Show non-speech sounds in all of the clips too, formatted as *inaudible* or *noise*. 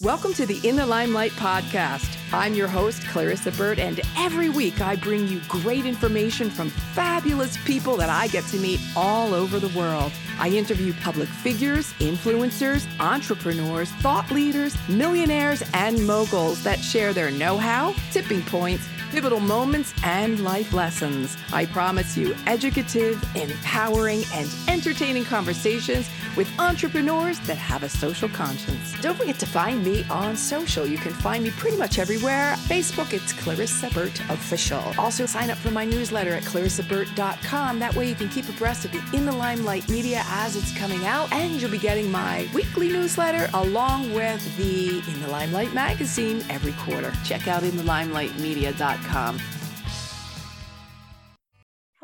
Welcome to the In the Limelight podcast. I'm your host, Clarissa Burt, and every week I bring you great information from fabulous people that I get to meet all over the world. I interview public figures, influencers, entrepreneurs, thought leaders, millionaires, and moguls that share their know how, tipping points, pivotal moments, and life lessons. I promise you educative, empowering, and entertaining conversations with entrepreneurs that have a social conscience. Don't forget to find me on social. You can find me pretty much everywhere. Facebook, it's Clarissa Burt Official. Also, sign up for my newsletter at clarissaburt.com. That way, you can keep abreast of the In the Limelight media as it's coming out, and you'll be getting my weekly newsletter along with the In the Limelight magazine every quarter. Check out InTheLimelightMedia.com.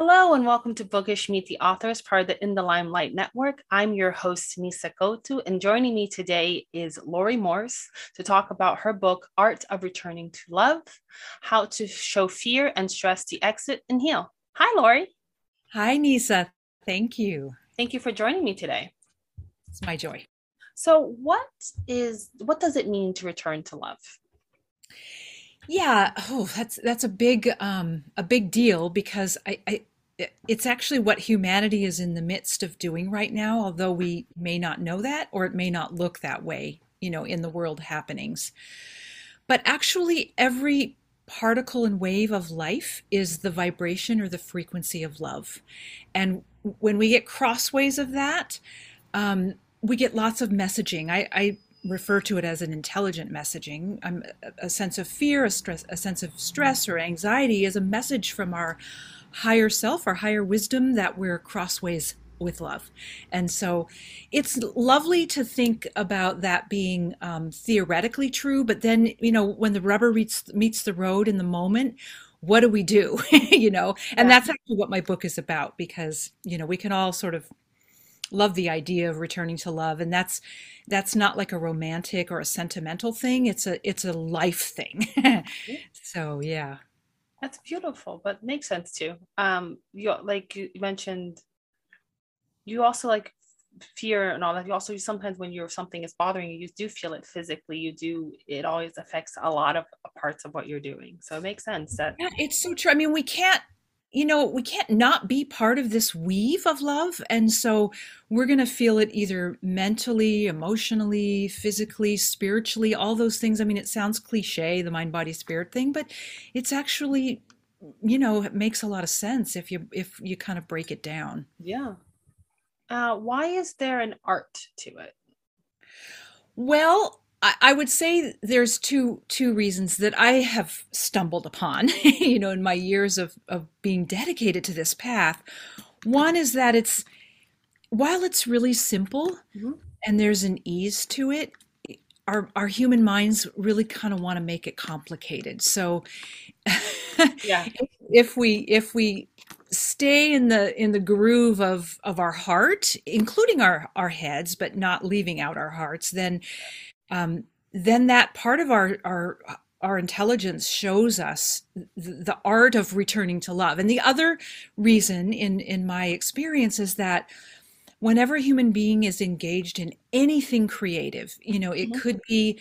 Hello and welcome to Bookish Meet the Authors, part of the In the Limelight Network. I'm your host, Nisa Gotu, and joining me today is Lori Morse to talk about her book, Art of Returning to Love How to Show Fear and Stress the Exit and Heal. Hi, Lori. Hi, Nisa. Thank you. Thank you for joining me today. It's my joy. So, what is what does it mean to return to love? Yeah, oh, that's that's a big um, a big deal because I, I it's actually what humanity is in the midst of doing right now, although we may not know that or it may not look that way, you know, in the world happenings. But actually, every particle and wave of life is the vibration or the frequency of love. And when we get crossways of that, um, we get lots of messaging. I, I refer to it as an intelligent messaging. Um, a sense of fear, a, stress, a sense of stress or anxiety is a message from our higher self, our higher wisdom, that we're crossways with love. And so it's lovely to think about that being um, theoretically true, but then, you know, when the rubber meets, meets the road in the moment, what do we do? *laughs* you know, and yeah. that's actually what my book is about because, you know, we can all sort of love the idea of returning to love and that's that's not like a romantic or a sentimental thing it's a it's a life thing *laughs* so yeah that's beautiful, but makes sense too. Um, you like you mentioned, you also like fear and all that. You also sometimes when you're something is bothering you, you do feel it physically. You do. It always affects a lot of parts of what you're doing. So it makes sense that. Yeah, it's so true. I mean, we can't you know, we can't not be part of this weave of love. And so we're going to feel it either mentally, emotionally, physically, spiritually, all those things. I mean, it sounds cliche, the mind, body, spirit thing, but it's actually, you know, it makes a lot of sense if you, if you kind of break it down. Yeah. Uh, why is there an art to it? Well, I would say there's two two reasons that I have stumbled upon, *laughs* you know, in my years of of being dedicated to this path. One is that it's while it's really simple mm-hmm. and there's an ease to it, our our human minds really kind of want to make it complicated. So yeah. *laughs* if we if we stay in the in the groove of of our heart, including our our heads, but not leaving out our hearts, then um, then that part of our our our intelligence shows us the art of returning to love. And the other reason, in in my experience, is that whenever a human being is engaged in anything creative, you know, it mm-hmm. could be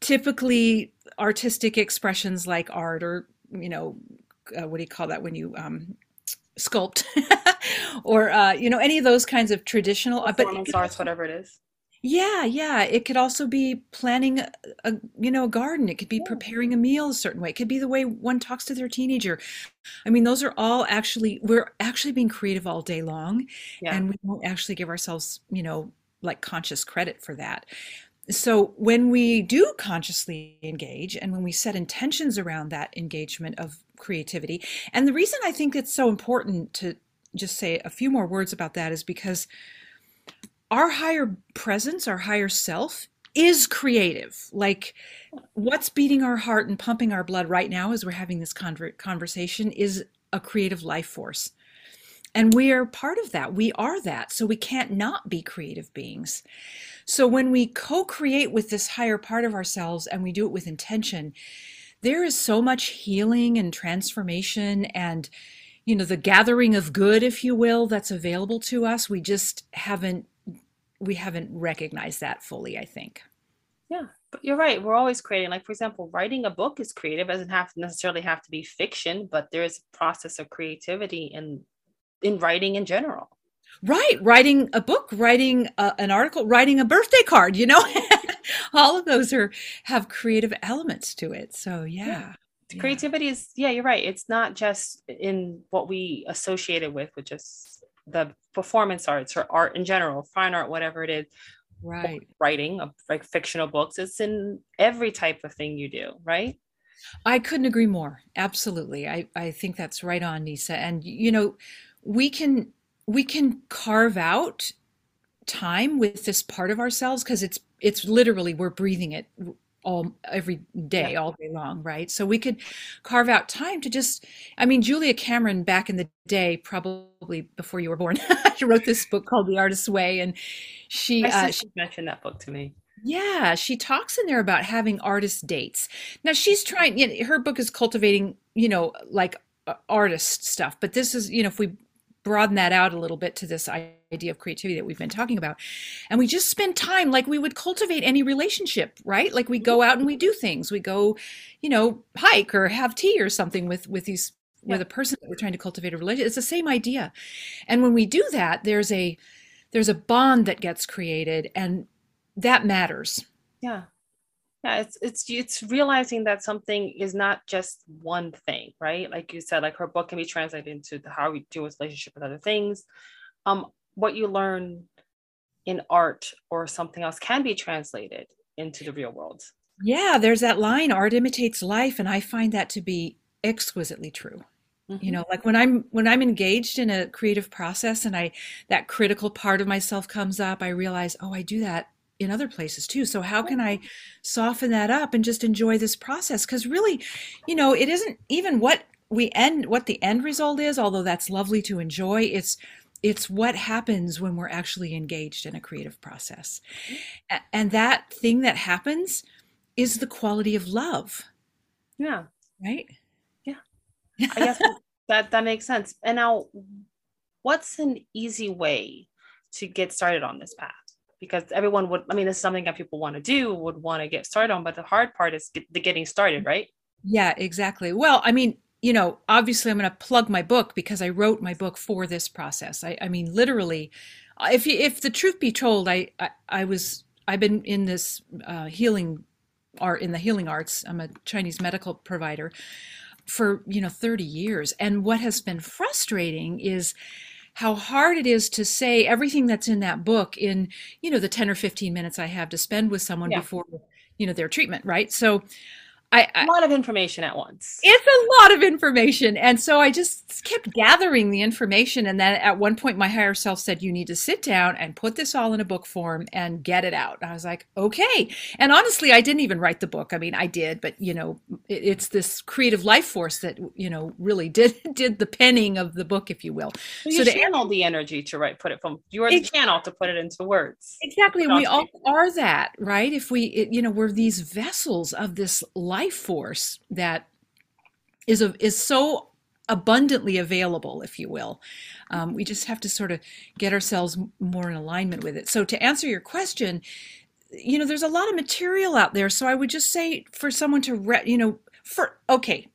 typically artistic expressions like art or you know uh, what do you call that when you um, sculpt *laughs* or uh, you know any of those kinds of traditional uh, but arts whatever it is yeah, yeah. It could also be planning a, a you know a garden. It could be preparing a meal a certain way. It could be the way one talks to their teenager. I mean, those are all actually we're actually being creative all day long, yeah. and we won't actually give ourselves you know like conscious credit for that. So when we do consciously engage, and when we set intentions around that engagement of creativity, and the reason I think it's so important to just say a few more words about that is because our higher presence, our higher self is creative. Like what's beating our heart and pumping our blood right now as we're having this conversation is a creative life force. And we are part of that. We are that. So we can't not be creative beings. So when we co create with this higher part of ourselves and we do it with intention, there is so much healing and transformation and you know the gathering of good if you will that's available to us we just haven't we haven't recognized that fully i think. Yeah but you're right. We're always creating like for example writing a book is creative it doesn't have to necessarily have to be fiction but there is a process of creativity in in writing in general. Right writing a book writing a, an article writing a birthday card you know? *laughs* All of those are have creative elements to it so yeah, yeah. creativity yeah. is yeah you're right. It's not just in what we associate it with which is the performance arts or art in general fine art whatever it is right. writing of like fictional books it's in every type of thing you do right? I couldn't agree more. Absolutely. I i think that's right on nisa. And you know we can we can carve out time with this part of ourselves because it's it's literally we're breathing it all every day yeah. all day long right? So we could carve out time to just i mean julia cameron back in the day probably before you were born *laughs* she wrote this book called the artist's way and she, uh, she mentioned that book to me. Yeah she talks in there about having artist dates. Now she's trying you know, her book is cultivating you know like uh, artist stuff but this is you know if we broaden that out a little bit to this idea of creativity that we've been talking about. And we just spend time like we would cultivate any relationship, right? Like we go out and we do things. We go, you know, hike or have tea or something with with these yeah. with a person that we're trying to cultivate a relationship. It's the same idea. And when we do that, there's a there's a bond that gets created and that matters. Yeah yeah it's it's it's realizing that something is not just one thing right like you said like her book can be translated into the, how we deal with relationship with other things um what you learn in art or something else can be translated into the real world yeah there's that line art imitates life and i find that to be exquisitely true mm-hmm. you know like when i'm when i'm engaged in a creative process and i that critical part of myself comes up i realize oh i do that in other places too. So how can I soften that up and just enjoy this process? Because really, you know, it isn't even what we end what the end result is, although that's lovely to enjoy. It's it's what happens when we're actually engaged in a creative process. And that thing that happens is the quality of love. Yeah. Right? Yeah. I guess *laughs* that that makes sense. And now what's an easy way to get started on this path? because everyone would i mean this is something that people want to do would want to get started on but the hard part is get, the getting started right yeah exactly well i mean you know obviously i'm going to plug my book because i wrote my book for this process. I, I mean literally if you, if the truth be told I, I, I was i've been in this uh, healing art in the healing arts. I'm a chinese medical provider for you know 30 years. And what has been frustrating is how hard it is to say everything that's in that book in you know the 10 or 15 minutes i have to spend with someone yeah. before you know their treatment right? So I, I, a lot of information at once. It's a lot of information. And so I just kept gathering the information. And then at one point, my higher self said, You need to sit down and put this all in a book form and get it out. And I was like, Okay. And honestly, I didn't even write the book. I mean, I did, but you know, it, it's this creative life force that, you know, really *laughs* did did the penning of the book, if you will. So you so channel to, the energy to write, put it from, you are the it, channel to put it into words. Exactly. We all are that, right? If we, it, you know, we're these vessels of this life life force that is a, is so abundantly available, if you will. Um, we just have to sort of get ourselves more in alignment with it. So to answer your question, you know, there's a lot of material out there. So I would just say for someone to, re- you know, for okay,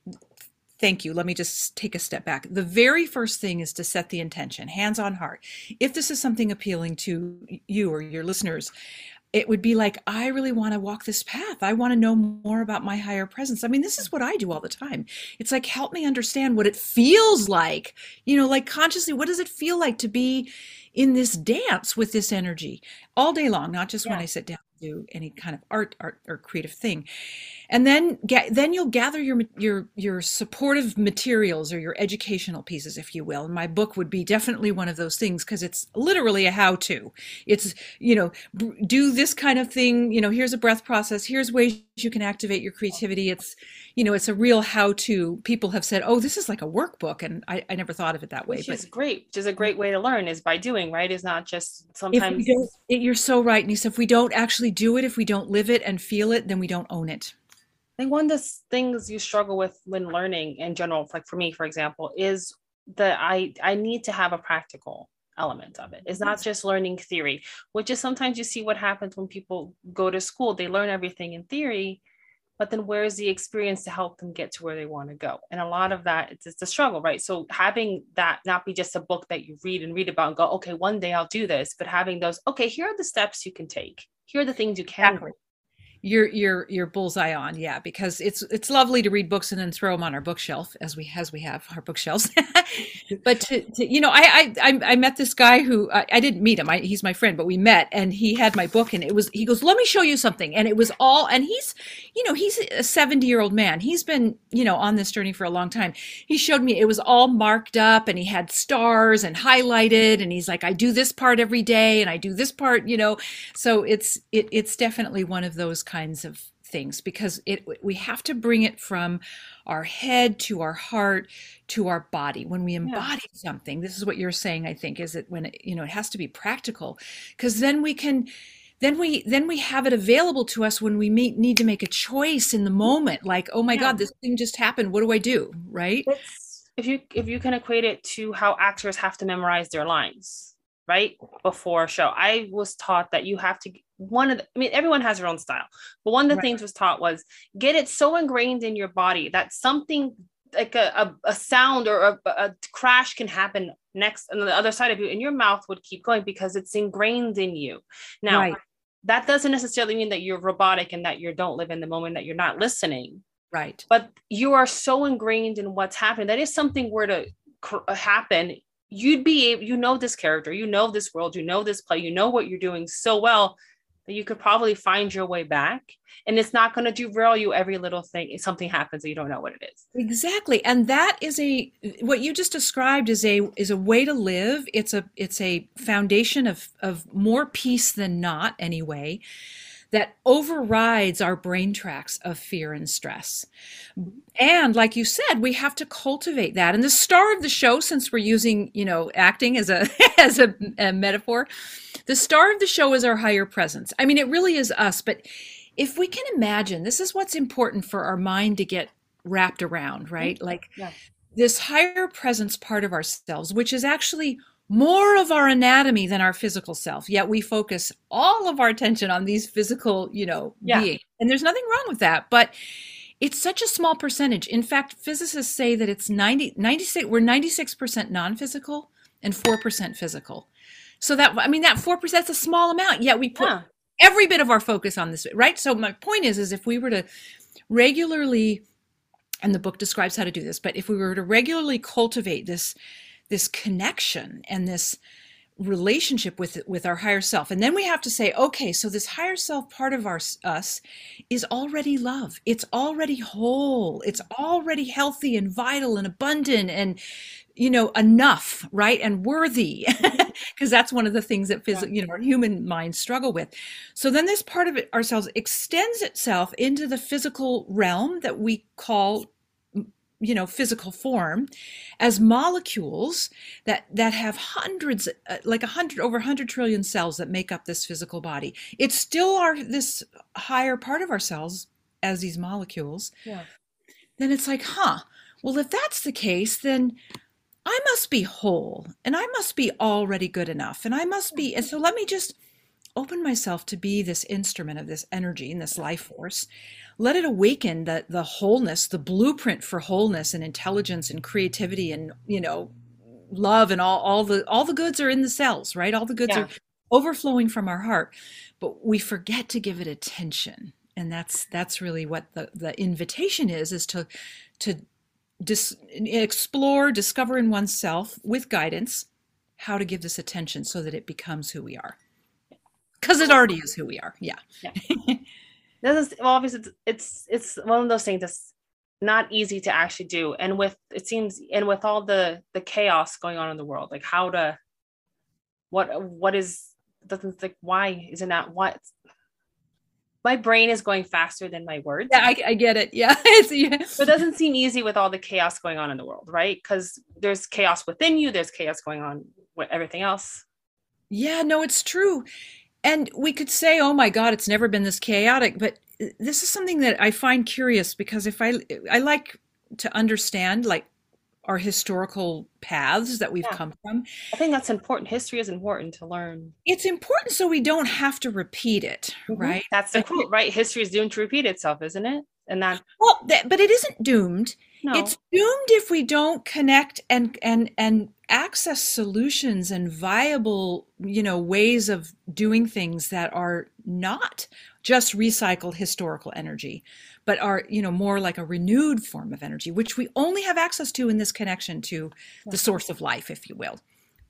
thank you. Let me just take a step back. The very first thing is to set the intention, hands on heart. If this is something appealing to you or your listeners, it would be like i really want to walk this path. I want to know more about my higher presence. I mean this is what i do all the time. It's like help me understand what it feels like. You know like consciously what does it feel like to be in this dance with this energy all day long not just yeah. when i sit down to do any kind of art art or creative thing and then get, then you'll gather your your your supportive materials or your educational pieces if you will. And my book would be definitely one of those things because it's literally a how to it's you know do this kind of thing you know here's a breath process here's ways you can activate your creativity. It's you know it's a real how to people have said oh this is like a workbook and i, I never thought of it that way which but, is great which is a great way to learn is by doing right? Is not just sometimes you're so right nisa. If we don't actually do it if we don't live it and feel it then we don't own it I think one of the things you struggle with when learning in general, like for me, for example, is that I I need to have a practical. element of it. It's not mm-hmm. just learning theory, which is sometimes you see what happens when people go to school. They learn everything in theory, but then where's the experience to help them get to where they want to go? And a lot of that, it's, it's a struggle, right? So having that not be just a book that you read and read about and go, okay, one day I'll do this, but having those, okay, here are the steps you can take. Here are the things you can exactly you're you're you're bullseye on. Yeah because it's it's lovely to read books and then throw them on our bookshelf as we as we have our bookshelves. *laughs* But to, to, you know I, I i met this guy who i, I didn't meet him. I, he's my friend but we met and he had my book and it was he goes let me show you something. And it was all and he's you know he's a 70 year old man. He's been you know on this journey for a long time. He showed me it was all marked up and he had stars and highlighted and he's like i do this part every day and i do this part you know? So it's it, it's definitely one of those kinds of things because it we have to bring it from our head to our heart to our body. When we embody yeah. something this is what you're saying i think is that when it, you know it has to be practical because then we can then we then we have it available to us when we meet, need to make a choice in the moment like oh my yeah. god this thing just happened. What do i do? Right? It's, if you if you can equate it to how actors have to memorize their lines right before a show. I was taught that you have to one of the, i mean everyone has their own style but one of the right. things was taught was get it so ingrained in your body that something like a, a, a sound or a, a, crash can happen next on the other side of you and your mouth would keep going because it's ingrained in you. Now right. that doesn't necessarily mean that you're robotic and that you don't live in the moment that you're not listening. Right. But you are so ingrained in what's happening. That if something were to cr- happen you'd be you know this character, you know this world, you know this play, you know what you're doing so well that you could probably find your way back. And it's not going to derail you every little thing if something happens that you don't know what it is. Exactly. And that is a what you just described is a is a way to live. It's a it's a foundation of of more peace than not anyway that overrides our brain tracks of fear and stress. And like you said, we have to cultivate that. And the star of the show, since we're using, you know, acting as a *laughs* as a, a metaphor, the star of the show is our higher presence. I mean, it really is us. But if we can imagine, this is what's important for our mind to get wrapped around, right? Mm-hmm. Like yeah. this higher presence part of ourselves, which is actually more of our anatomy than our physical self yet we focus all of our attention on these physical you know yeah. beings and there's nothing wrong with that but it's such a small percentage in fact physicists say that it's 90 96 we're 96% non-physical and 4% physical so that i mean that 4% that's a small amount yet we put yeah. every bit of our focus on this right so my point is is if we were to regularly and the book describes how to do this but if we were to regularly cultivate this this connection and this relationship with with our higher self. And then we have to say okay so this higher self part of our us is already love. It's already whole. It's already healthy and vital and abundant and you know enough right? And worthy. *laughs* Because that's one of the things that phys- you know our human minds struggle with. So then this part of it ourselves extends itself into the physical realm that we call you know physical form as molecules that that have hundreds uh, like a hundred over a hundred trillion cells that make up this physical body. It's still our this higher part of ourselves as these molecules. Yeah. Then it's like huh well if that's the case then i must be whole and i must be already good enough and i must be and so let me just open myself to be this instrument of this energy and this life force let it awaken the the wholeness the blueprint for wholeness and intelligence and creativity and you know love and all all the all the goods are in the cells right? All the goods yeah. are overflowing from our heart. But we forget to give it attention. And that's that's really what the the invitation is is to to dis, explore discover in oneself with guidance how to give this attention so that it becomes who we are because it already is who we are yeah, yeah. *laughs* this is well, obviously it's, it's it's one of those things that's not easy to actually do and with it seems and with all the the chaos going on in the world like how to what what is doesn't like why isn't that what my brain is going faster than my words. Yeah, I, I get it. Yeah. *laughs* it's, yeah. But it doesn't seem easy with all the chaos going on in the world, right? Because there's chaos within you, there's chaos going on with everything else. Yeah, no, it's true. And we could say, oh my God, it's never been this chaotic. But this is something that I find curious because if I, I like to understand, like, our historical paths that we've Yeah. come from. I think that's important. History is important to learn. It's important so we don't have to repeat it, Mhm. right? That's the quote, right? History is doomed to repeat itself, isn't it? And that Well, that, but it isn't doomed. no, It's doomed if we don't connect and and and access solutions and viable, you know, ways of doing things that are not just recycled historical energy, but are, you know, more like a renewed form of energy, which we only have access to in this connection to the source of life, if you will.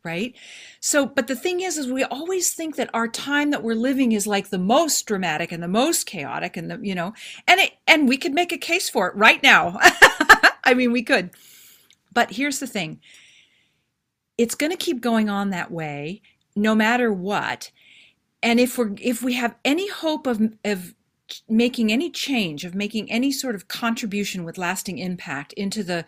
Right. So, but the thing is, is we always think that our time that we're living is like the most dramatic and the most chaotic and the, you know, and it, and we could make a case for it right now. *laughs* I mean, we could. But here's the thing it's going to keep going on that way no matter what. And if we're if we have any hope of of making any change, of making any sort of contribution with lasting impact into the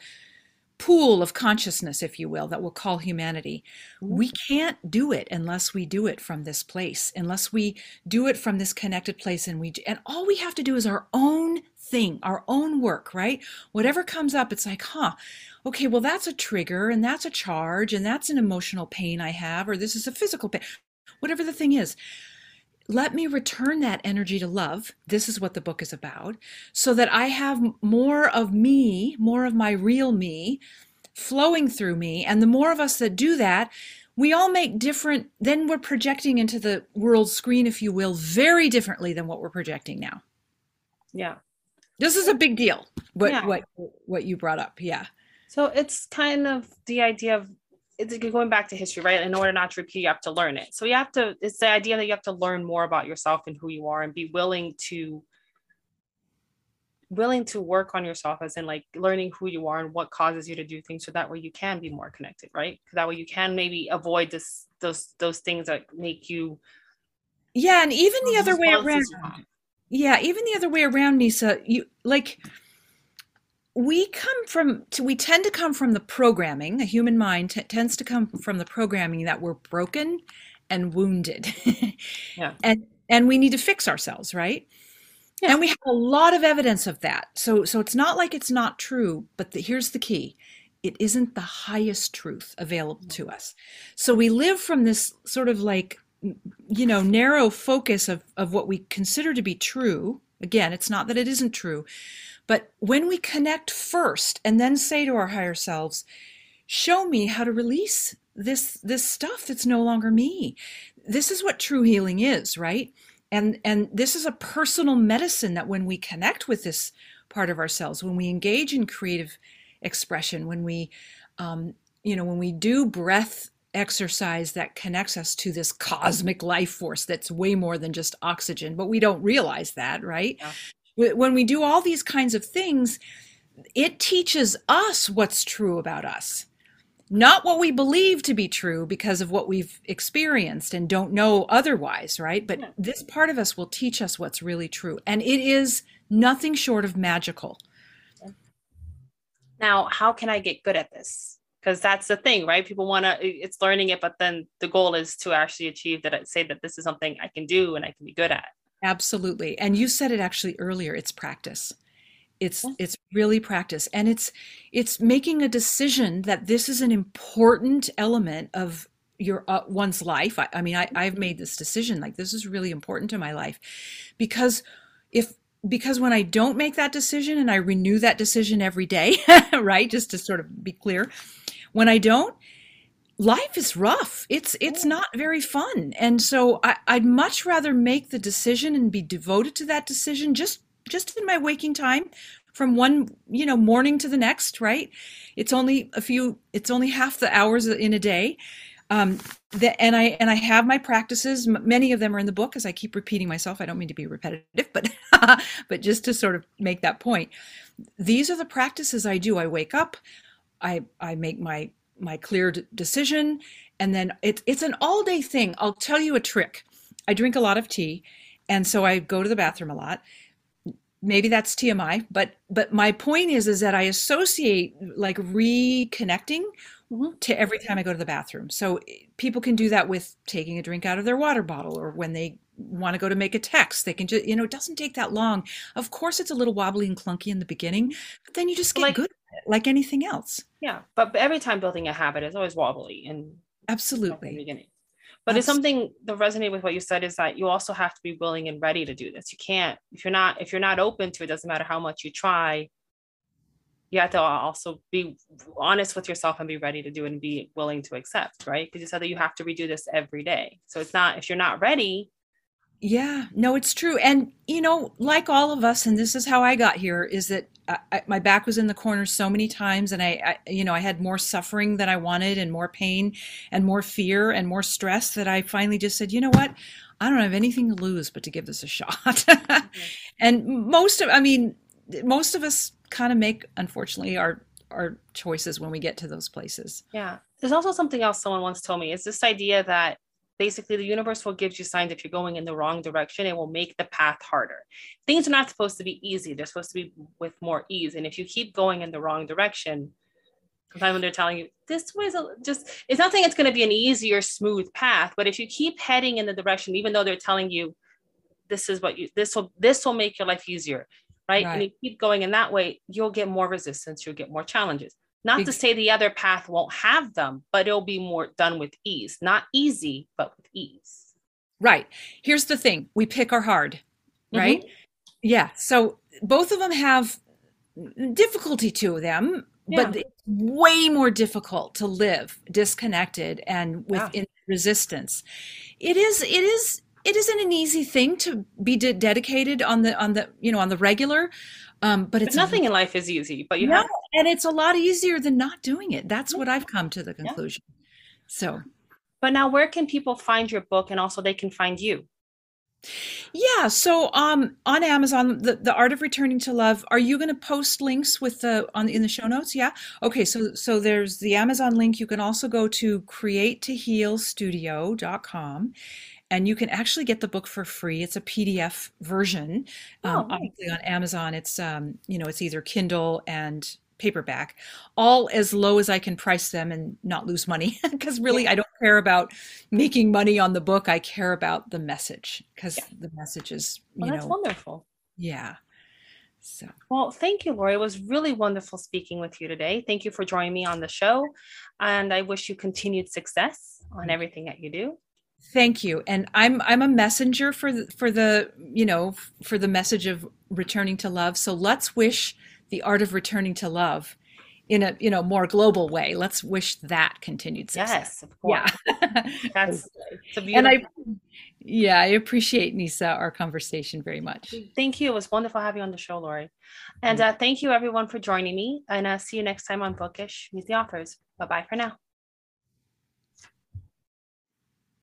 pool of consciousness, if you will, that we'll call humanity, we can't do it unless we do it from this place, unless we do it from this connected place. And we and all we have to do is our own thing, our own work, right? Whatever comes up, it's like, huh, okay, well, that's a trigger and that's a charge and that's an emotional pain I have, or this is a physical pain, whatever the thing is. Let me return that energy to love. This is what the book is about, so that I have more of me, more of my real me flowing through me. And the more of us that do that, we all make different, then we're projecting into the world screen, if you will, very differently than what we're projecting now. yeah. This is a big deal. What Yeah. what what you brought up. Yeah. So it's kind of the idea of it's going back to history, right? In order not to repeat, you have to learn it. So you have to, it's the idea that you have to learn more about yourself and who you are and be willing to willing to work on yourself as in like learning who you are and what causes you to do things so that way you can be more connected right that way you can maybe avoid this those those things that make you Yeah, and even the other way around. responses you have. Yeah, even the other way around, Nisa. You like we come from to, we tend to come from the programming. The human mind t- tends to come from the programming that we're broken and wounded. Yeah. And and we need to fix ourselves, right? Yeah. And we have a lot of evidence of that. So so it's not like it's not true, but the, here's the key. It isn't the highest truth available to mm-hmm. us. So we live from this sort of like you know narrow focus of of what we consider to be true again it's not that it isn't true but when we connect first and then say to our higher selves show me how to release this this stuff that's no longer me. This is what true healing is right? And and this is a personal medicine that when we connect with this part of ourselves when we engage in creative expression when we um, you know when we do breath exercise that connects us to this cosmic life force that's way more than just oxygen but we don't realize that right? Yeah. Wh- when we do all these kinds of things it teaches us what's true about us. Not what we believe to be true because of what we've experienced and don't know otherwise right? But Yeah. this part of us will teach us what's really true and it is nothing short of magical. Now how can i get good at this? Because that's the thing right? People want to it's learning it but then the goal is to actually achieve that say that this is something i can do and i can be good at Absolutely. And you said it actually earlier, it's practice. It's Yeah. it's really practice and it's it's making a decision that this is an important element of your uh, one's life. I, I mean, I, I've made this decision like this is really important to my life because if because when I don't make that decision and I renew that decision every day, *laughs* right? Just to sort of be clear, when I don't, life is rough. It's it's not very fun. And so I, I'd much rather make the decision and be devoted to that decision just just in my waking time from one you know morning to the next right? It's only a few it's only half the hours in a day. Um the, and i and i have my practices. M- many of them are in the book as i keep repeating myself. I don't mean to be repetitive but *laughs* but just to sort of make that point. These are the practices i do. I wake up i i make my my clear d- decision and then it's it's an all day thing. I'll tell you a trick. I drink a lot of tea and so i go to the bathroom a lot. Maybe that's tmi but but my point is is that i associate like reconnecting Mhm. to every time i go to the bathroom. So eh, people can do that with taking a drink out of their water bottle or when they want to go to make a text they can just you know it doesn't take that long. Of course it's a little wobbly and clunky in the beginning but then you just get Like- good like anything else. Yeah, but every time building a habit is always wobbly and absolutely beginning. But it's something that resonate with what you said is that you also have to be willing and ready to do this. You can't if you're not if you're not open to it, doesn't matter how much you try. You have to also be honest with yourself and be ready to do it and be willing to accept, right? Because you said that you have to redo this every day. So it's not if you're not ready, yeah, no, it's true. And, you know, like all of us, and this is how I got here, is that I, my back was in the corner so many times and I, I, you know i had more suffering than i wanted and more pain and more fear and more stress that i finally just said you know what i don't have anything to lose but to give this a *laughs* shot mm-hmm. and most of i mean most of us kind of make unfortunately our our choices when we get to those places yeah there's also something else someone once told me is this idea that basically the universe will give you signs if you're going in the wrong direction it will make the path harder. Things are not supposed to be easy. They're supposed to be with more ease. And if you keep going in the wrong direction sometimes when they're telling you this way is just it's not saying it's going to be an easier smooth path but if you keep heading in the direction even though they're telling you this is what you this will this will make your life easier right, right. and you keep going in that way you'll get more resistance you'll get more challenges not to say the other path won't have them, but it'll be more done with ease. Not easy, but with ease. Right. Here's the thing we pick our hard, right? Mm-hmm. Yeah. So both of them have difficulty to them, yeah. but it's way more difficult to live disconnected and with yeah. resistance. It is, it is, it isn't an easy thing to be de- dedicated on the on the you know on the regular um, but it's but nothing in life is easy, but you no, have, and it's a lot easier than not doing it. That's what I've come to the conclusion. Yeah. So, but now where can people find your book and also they can find you? Yeah, so um on Amazon, the, the Art of Returning to Love, are you going to post links with the on in the show notes? Yeah. Okay, so so there's the Amazon link. You can also go to createtohealstudio.com and you can actually get the book for free. It's a PDF version. Um, oh, obviously on Amazon, it's um, you know it's either Kindle and paperback, all as low as I can price them and not lose money. *laughs* Because really, yeah. I don't care about making money on the book. I care about the message because yeah. the message is you well, know that's wonderful. Yeah. So. Well, thank you, Lori. It was really wonderful speaking with you today. Thank you for joining me on the show. And I wish you continued success on everything that you do. Thank you. And I'm I'm a messenger for the, for the you know for the message of returning to love. So let's wish the art of returning to love in a you know more global way. Let's wish that continued success. Yes, of course. Yeah, *laughs* that's and I yeah I appreciate Nisa our conversation very much. Thank you. It was wonderful having you on the show, Lori. And uh, thank you everyone for joining me. And uh, see you next time on Bookish Meet the Authors. Bye bye for now.